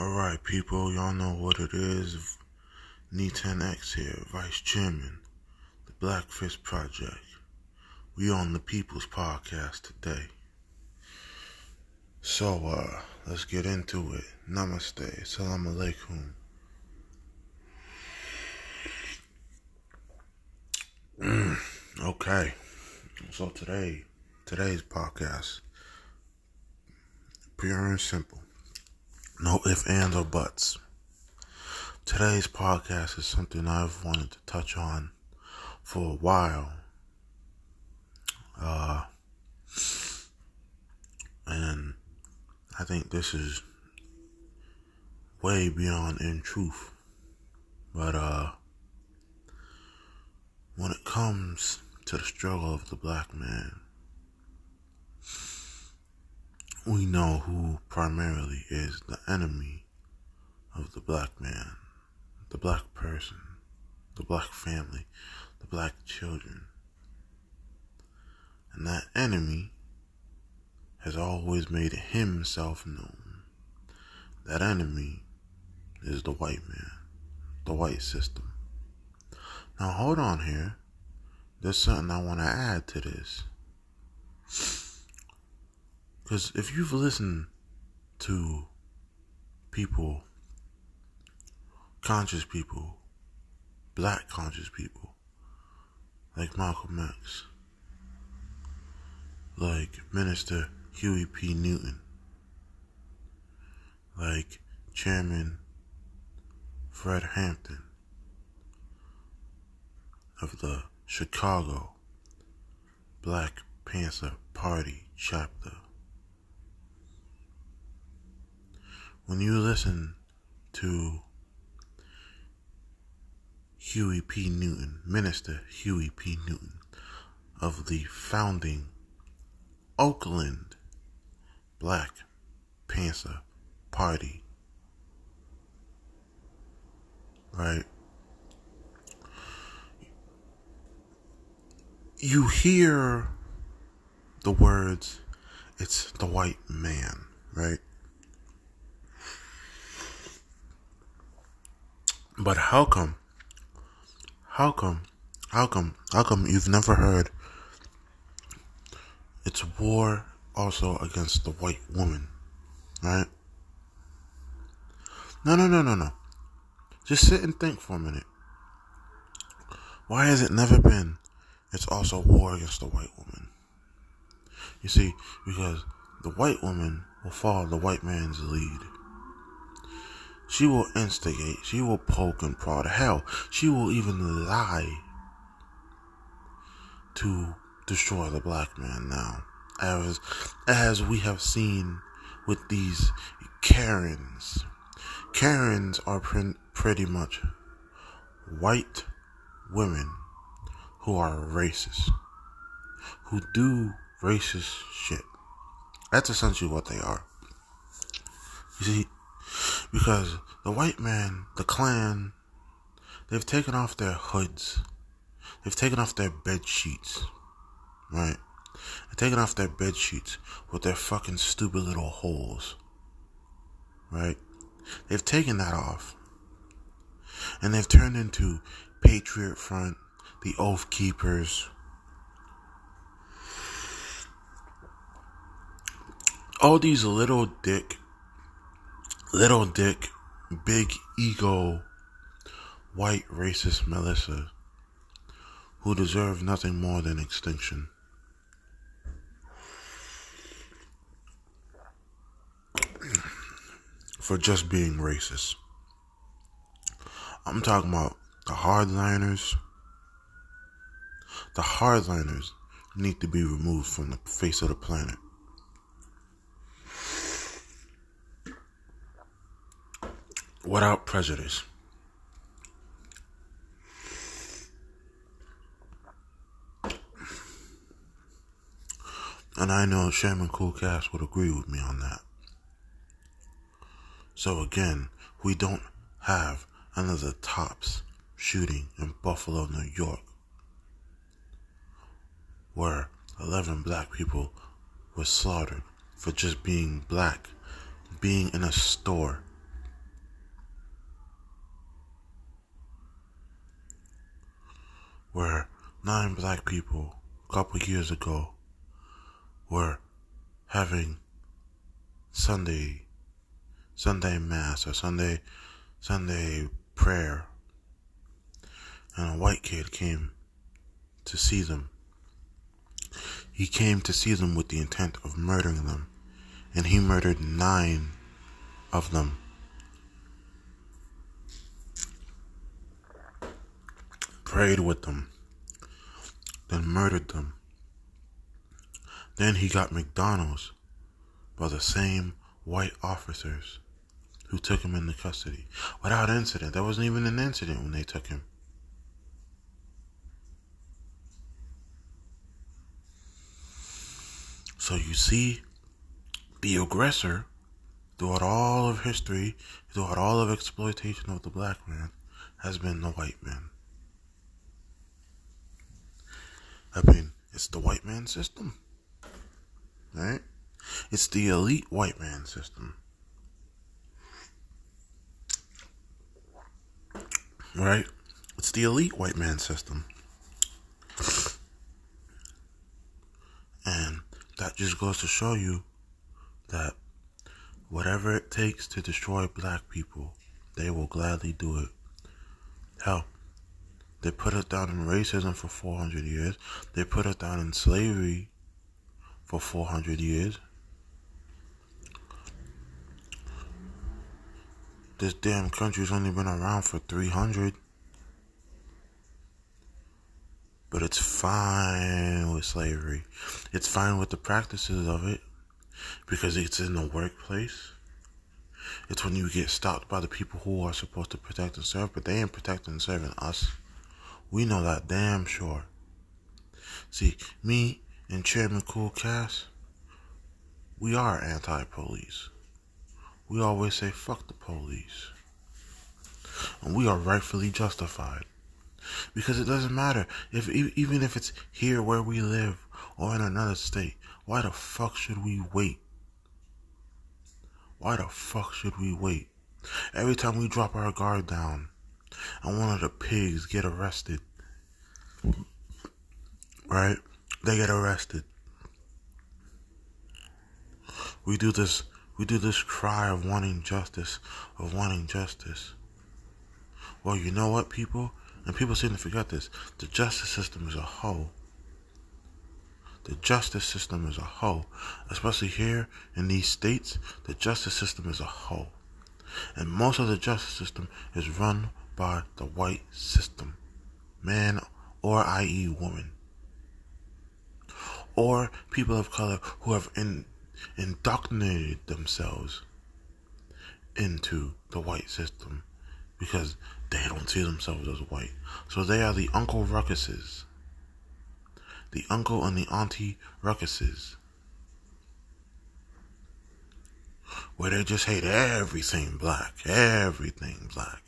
Alright, people, y'all know what it is. N10X here, Vice Chairman, the Black Fist Project. We on the People's Podcast today. So, uh, let's get into it. Namaste. Salam alaikum. okay. So today, today's podcast, pure and simple. No ifs, ands, or buts. Today's podcast is something I've wanted to touch on for a while. Uh, and I think this is way beyond in truth. But, uh, when it comes to the struggle of the black man, we know who primarily is the enemy of the black man, the black person, the black family, the black children. And that enemy has always made himself known. That enemy is the white man, the white system. Now hold on here. There's something I want to add to this. Because if you've listened to people, conscious people, black conscious people, like Malcolm X, like Minister Huey P. Newton, like Chairman Fred Hampton of the Chicago Black Panther Party chapter. When you listen to Huey P. Newton, Minister Huey P. Newton of the founding Oakland Black Panther Party, right? You hear the words, it's the white man, right? But how come? How come? How come? How come you've never heard it's war also against the white woman, right? No, no, no, no, no. Just sit and think for a minute. Why has it never been it's also war against the white woman? You see, because the white woman will follow the white man's lead. She will instigate. She will poke and prod. Hell, she will even lie to destroy the black man now. As, as we have seen with these Karens. Karens are pre- pretty much white women who are racist. Who do racist shit. That's essentially what they are. You see, because the white man, the Klan, they've taken off their hoods. They've taken off their bed sheets. Right? They've taken off their bed sheets with their fucking stupid little holes. Right? They've taken that off. And they've turned into Patriot Front, the Oath Keepers. All these little dick little dick, big ego, white racist militia who deserve nothing more than extinction. For just being racist. I'm talking about the hardliners. The hardliners need to be removed from the face of the planet. Without prejudice. And I know Shaman Cool Cast would agree with me on that. So again, we don't have another Tops shooting in Buffalo, New York, where 11 black people were slaughtered for just being black, being in a store where nine black people a couple years ago were having Sunday Sunday mass or Sunday Sunday prayer and a white kid came to see them. He came to see them with the intent of murdering them, and he murdered nine of them. Prayed with them, then murdered them. Then he got McDonald's by the same white officers who took him into custody without incident. There wasn't even an incident when they took him. So you see, the aggressor throughout all of history, throughout all of exploitation of the black man, has been the white man. I mean, it's the white man system. Right? It's the elite white man system. Right? It's the elite white man system. And that just goes to show you that whatever it takes to destroy black people, they will gladly do it. Hell, they put us down in racism for 400 years. They put us down in slavery for 400 years. This damn country's only been around for 300. But it's fine with slavery. It's fine with the practices of it because it's in the workplace. It's when you get stopped by the people who are supposed to protect and serve, but they ain't protecting and serving us. We know that damn sure. See, me and Chairman Cool Cass, we are anti-police. We always say fuck the police. And we are rightfully justified. Because it doesn't matter if even if it's here where we live or in another state. Why the fuck should we wait? Why the fuck should we wait? Every time we drop our guard down and one of the pigs get arrested, right? They get arrested. We do this we do this cry of wanting justice, of wanting justice. Well, you know what, people? And people seem to forget this. The justice system is a whole. The justice system is a whole. Especially here in these states, the justice system is a whole. And most of the justice system is run by the white system. Man or i.e. woman. Or people of color who have in, indoctrinated themselves into the white system because they don't see themselves as white. So they are the Uncle Ruckuses. The uncle and the auntie Ruckuses. Where they just hate everything black. Everything black.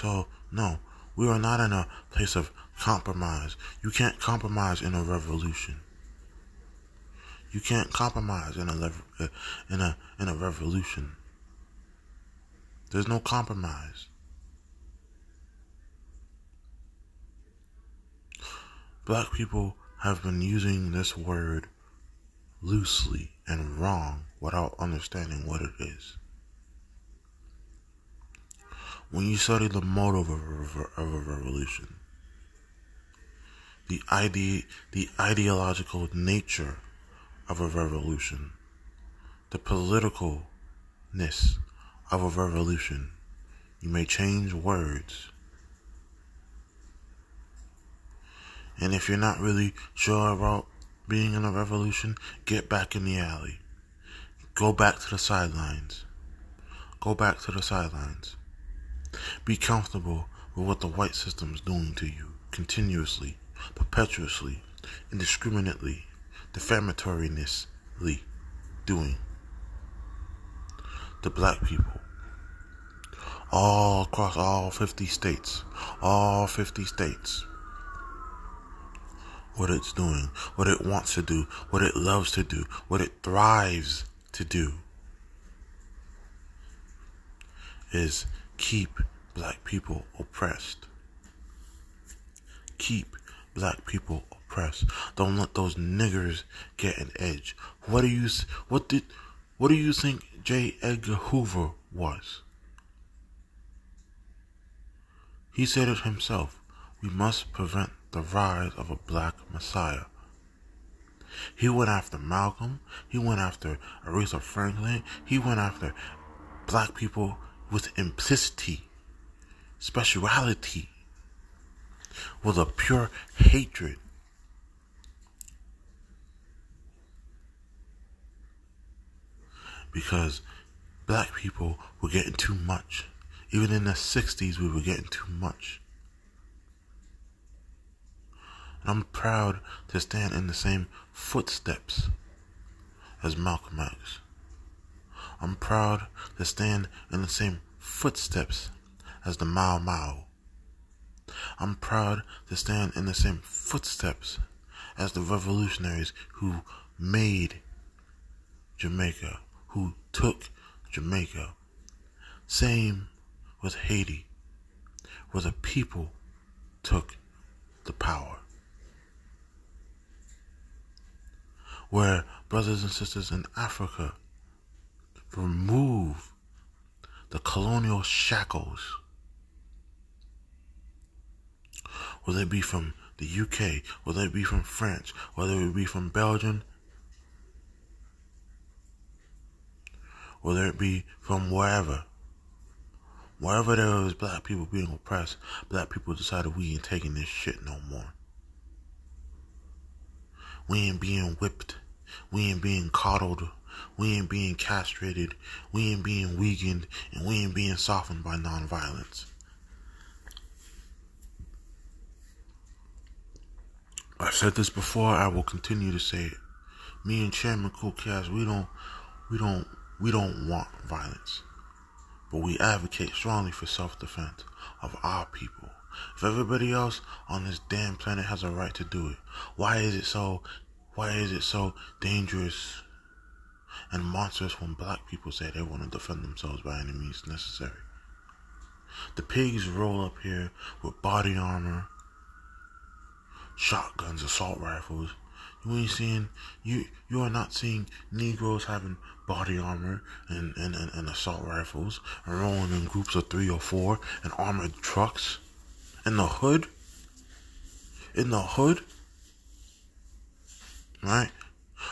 So, no, we are not in a place of compromise. You can't compromise in a revolution. You can't compromise in a uh, in a in a revolution. There's no compromise. Black people have been using this word loosely and wrong without understanding what it is. When you study the motive of a, of a revolution, the ide- the ideological nature of a revolution, the politicalness of a revolution. You may change words. And if you're not really sure about being in a revolution, get back in the alley. Go back to the sidelines. Go back to the sidelines. Be comfortable with what the white system is doing to you continuously, perpetuously, indiscriminately, defamatorinessly doing. The black people. All across all 50 states, all 50 states. What it's doing, what it wants to do, what it loves to do, what it thrives to do is keep black people oppressed. Keep black people oppressed. Don't let those niggers get an edge. What do you what did what do you think J. Edgar Hoover was? He said it himself. We must prevent the rise of a black messiah. He went after Malcolm. He went after Aretha Franklin. He went after black people with implicity, speciality, with a pure hatred. Because black people were getting too much. Even in the 60s, we were getting too much. And I'm proud to stand in the same footsteps as Malcolm X. I'm proud to stand in the same footsteps as the Mau Mau. I'm proud to stand in the same footsteps as the revolutionaries who made Jamaica, who took Jamaica. Same with Haiti, where the people took the power. Where brothers and sisters in Africa remove the colonial shackles, whether it be from the UK, whether it be from France, whether it be from Belgium, whether it be from wherever. Wherever there was black people being oppressed, black people decided we ain't taking this shit no more. We ain't being whipped. We ain't being coddled. We ain't being castrated. We ain't being weakened. And we ain't being softened by nonviolence. I've said this before. I will continue to say it. Me and Chairman Cool Cash, we don't, we don't, we don't want violence but we advocate strongly for self-defense of our people. If everybody else on this damn planet has a right to do it, why is it so, why is it so dangerous and monstrous when black people say they want to defend themselves by any means necessary? The pigs roll up here with body armor, shotguns, assault rifles, you ain't seeing you you are not seeing Negroes having body armor and, and, and, and assault rifles and rolling in groups of three or four and armored trucks. In the hood. In the hood. Right?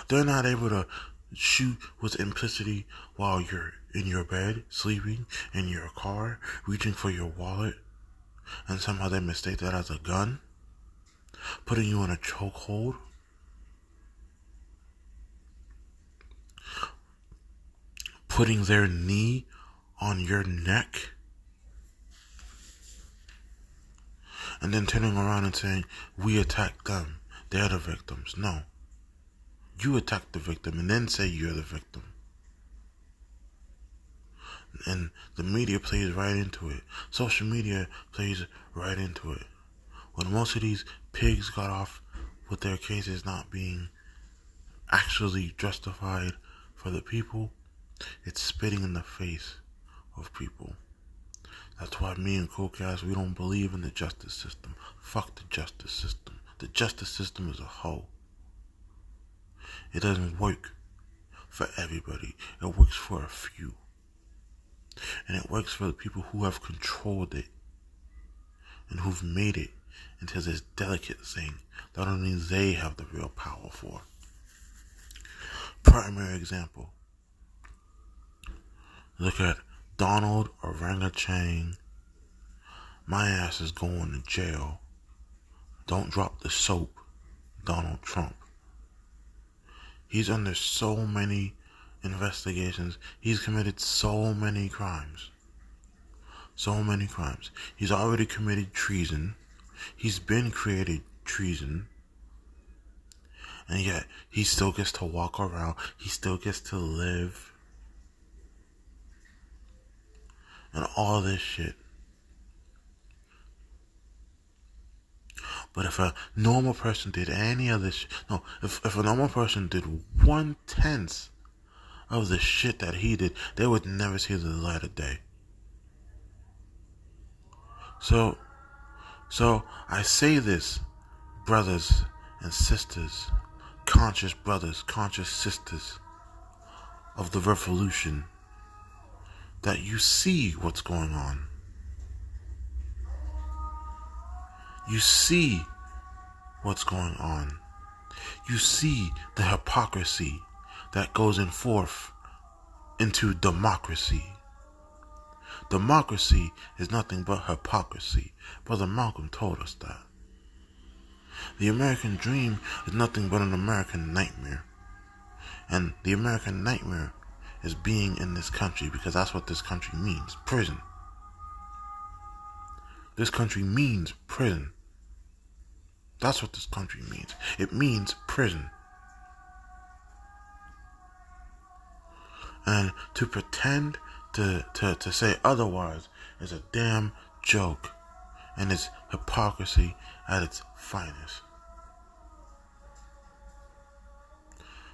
They're not able to shoot with implicity while you're in your bed, sleeping, in your car, reaching for your wallet, and somehow they mistake that as a gun, putting you in a chokehold. putting their knee on your neck and then turning around and saying, We attacked them. They're the victims. No. You attack the victim and then say you're the victim. And the media plays right into it. Social media plays right into it. When most of these pigs got off with their cases not being actually justified for the people, it's spitting in the face of people. That's why me and Cocast, we don't believe in the justice system. Fuck the justice system. The justice system is a hoe. It doesn't work for everybody. It works for a few. And it works for the people who have controlled it and who've made it into this delicate thing that only they have the real power for. Primary example Look at Donald Orangutan. My ass is going to jail. Don't drop the soap, Donald Trump. He's under so many investigations. He's committed so many crimes. So many crimes. He's already committed treason. He's been created treason. And yet, he still gets to walk around. He still gets to live and all this shit. But if a normal person did any of this, no, if, if a normal person did one tenth of the shit that he did, they would never see the light of day. So, so I say this, brothers and sisters, conscious brothers, conscious sisters of the revolution, that you see what's going on. You see what's going on. You see the hypocrisy that goes in forth into democracy. Democracy is nothing but hypocrisy. Brother Malcolm told us that. The American dream is nothing but an American nightmare. And the American nightmare is being in this country because that's what this country means prison. This country means prison. That's what this country means. It means prison. And to pretend to, to, to say otherwise is a damn joke. And it's hypocrisy at its finest.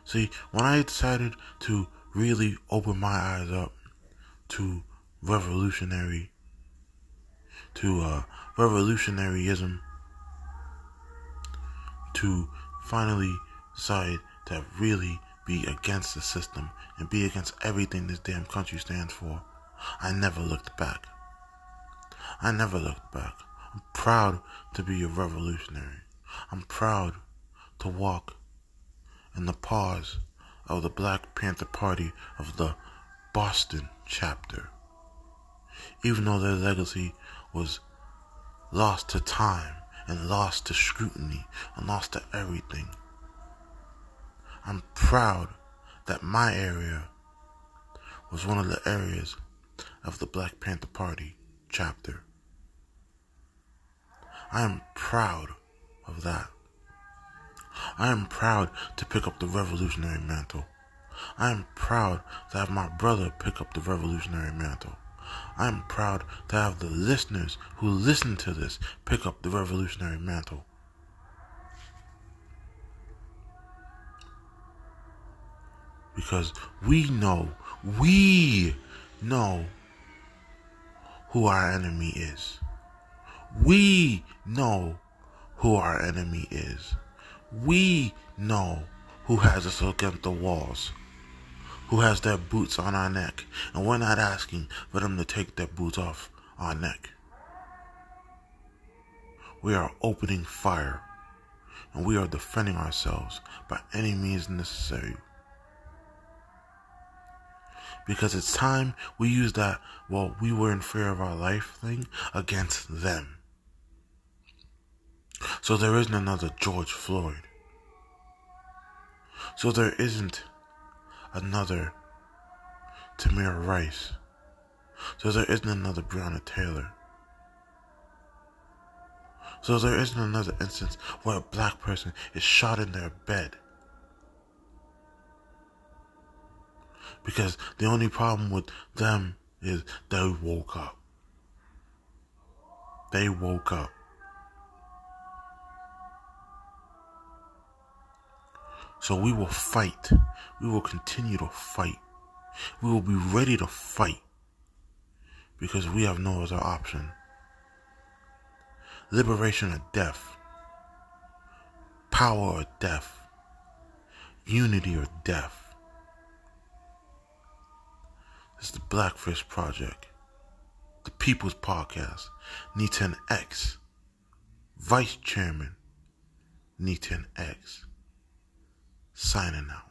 See, when I decided to really open my eyes up to revolutionary, to uh, revolutionaryism, to finally decide to really be against the system and be against everything this damn country stands for. I never looked back. I never looked back. I'm proud to be a revolutionary. I'm proud to walk in the paws of the Black Panther Party of the Boston chapter. Even though their legacy was lost to time and lost to scrutiny and lost to everything. I'm proud that my area was one of the areas of the Black Panther Party chapter. I am proud of that. I am proud to pick up the revolutionary mantle. I am proud to have my brother pick up the revolutionary mantle. I am proud to have the listeners who listen to this pick up the revolutionary mantle. Because we know, we know who our enemy is. We know who our enemy is. We know who has us against the walls who has their boots on our neck, and we're not asking for them to take their boots off our neck. We are opening fire, and we are defending ourselves by any means necessary. Because it's time we use that, well, we were in fear of our life thing against them. So there isn't another George Floyd. So there isn't another Tamir Rice. So there isn't another Breonna Taylor. So there isn't another instance where a black person is shot in their bed. Because the only problem with them is they woke up. They woke up. So we will fight. We will continue to fight. We will be ready to fight because we have no other option. Liberation or death. Power or death. Unity or death. This is the Black Fist Project, the People's Podcast. Nitin X, Vice Chairman, Nitin X signing out.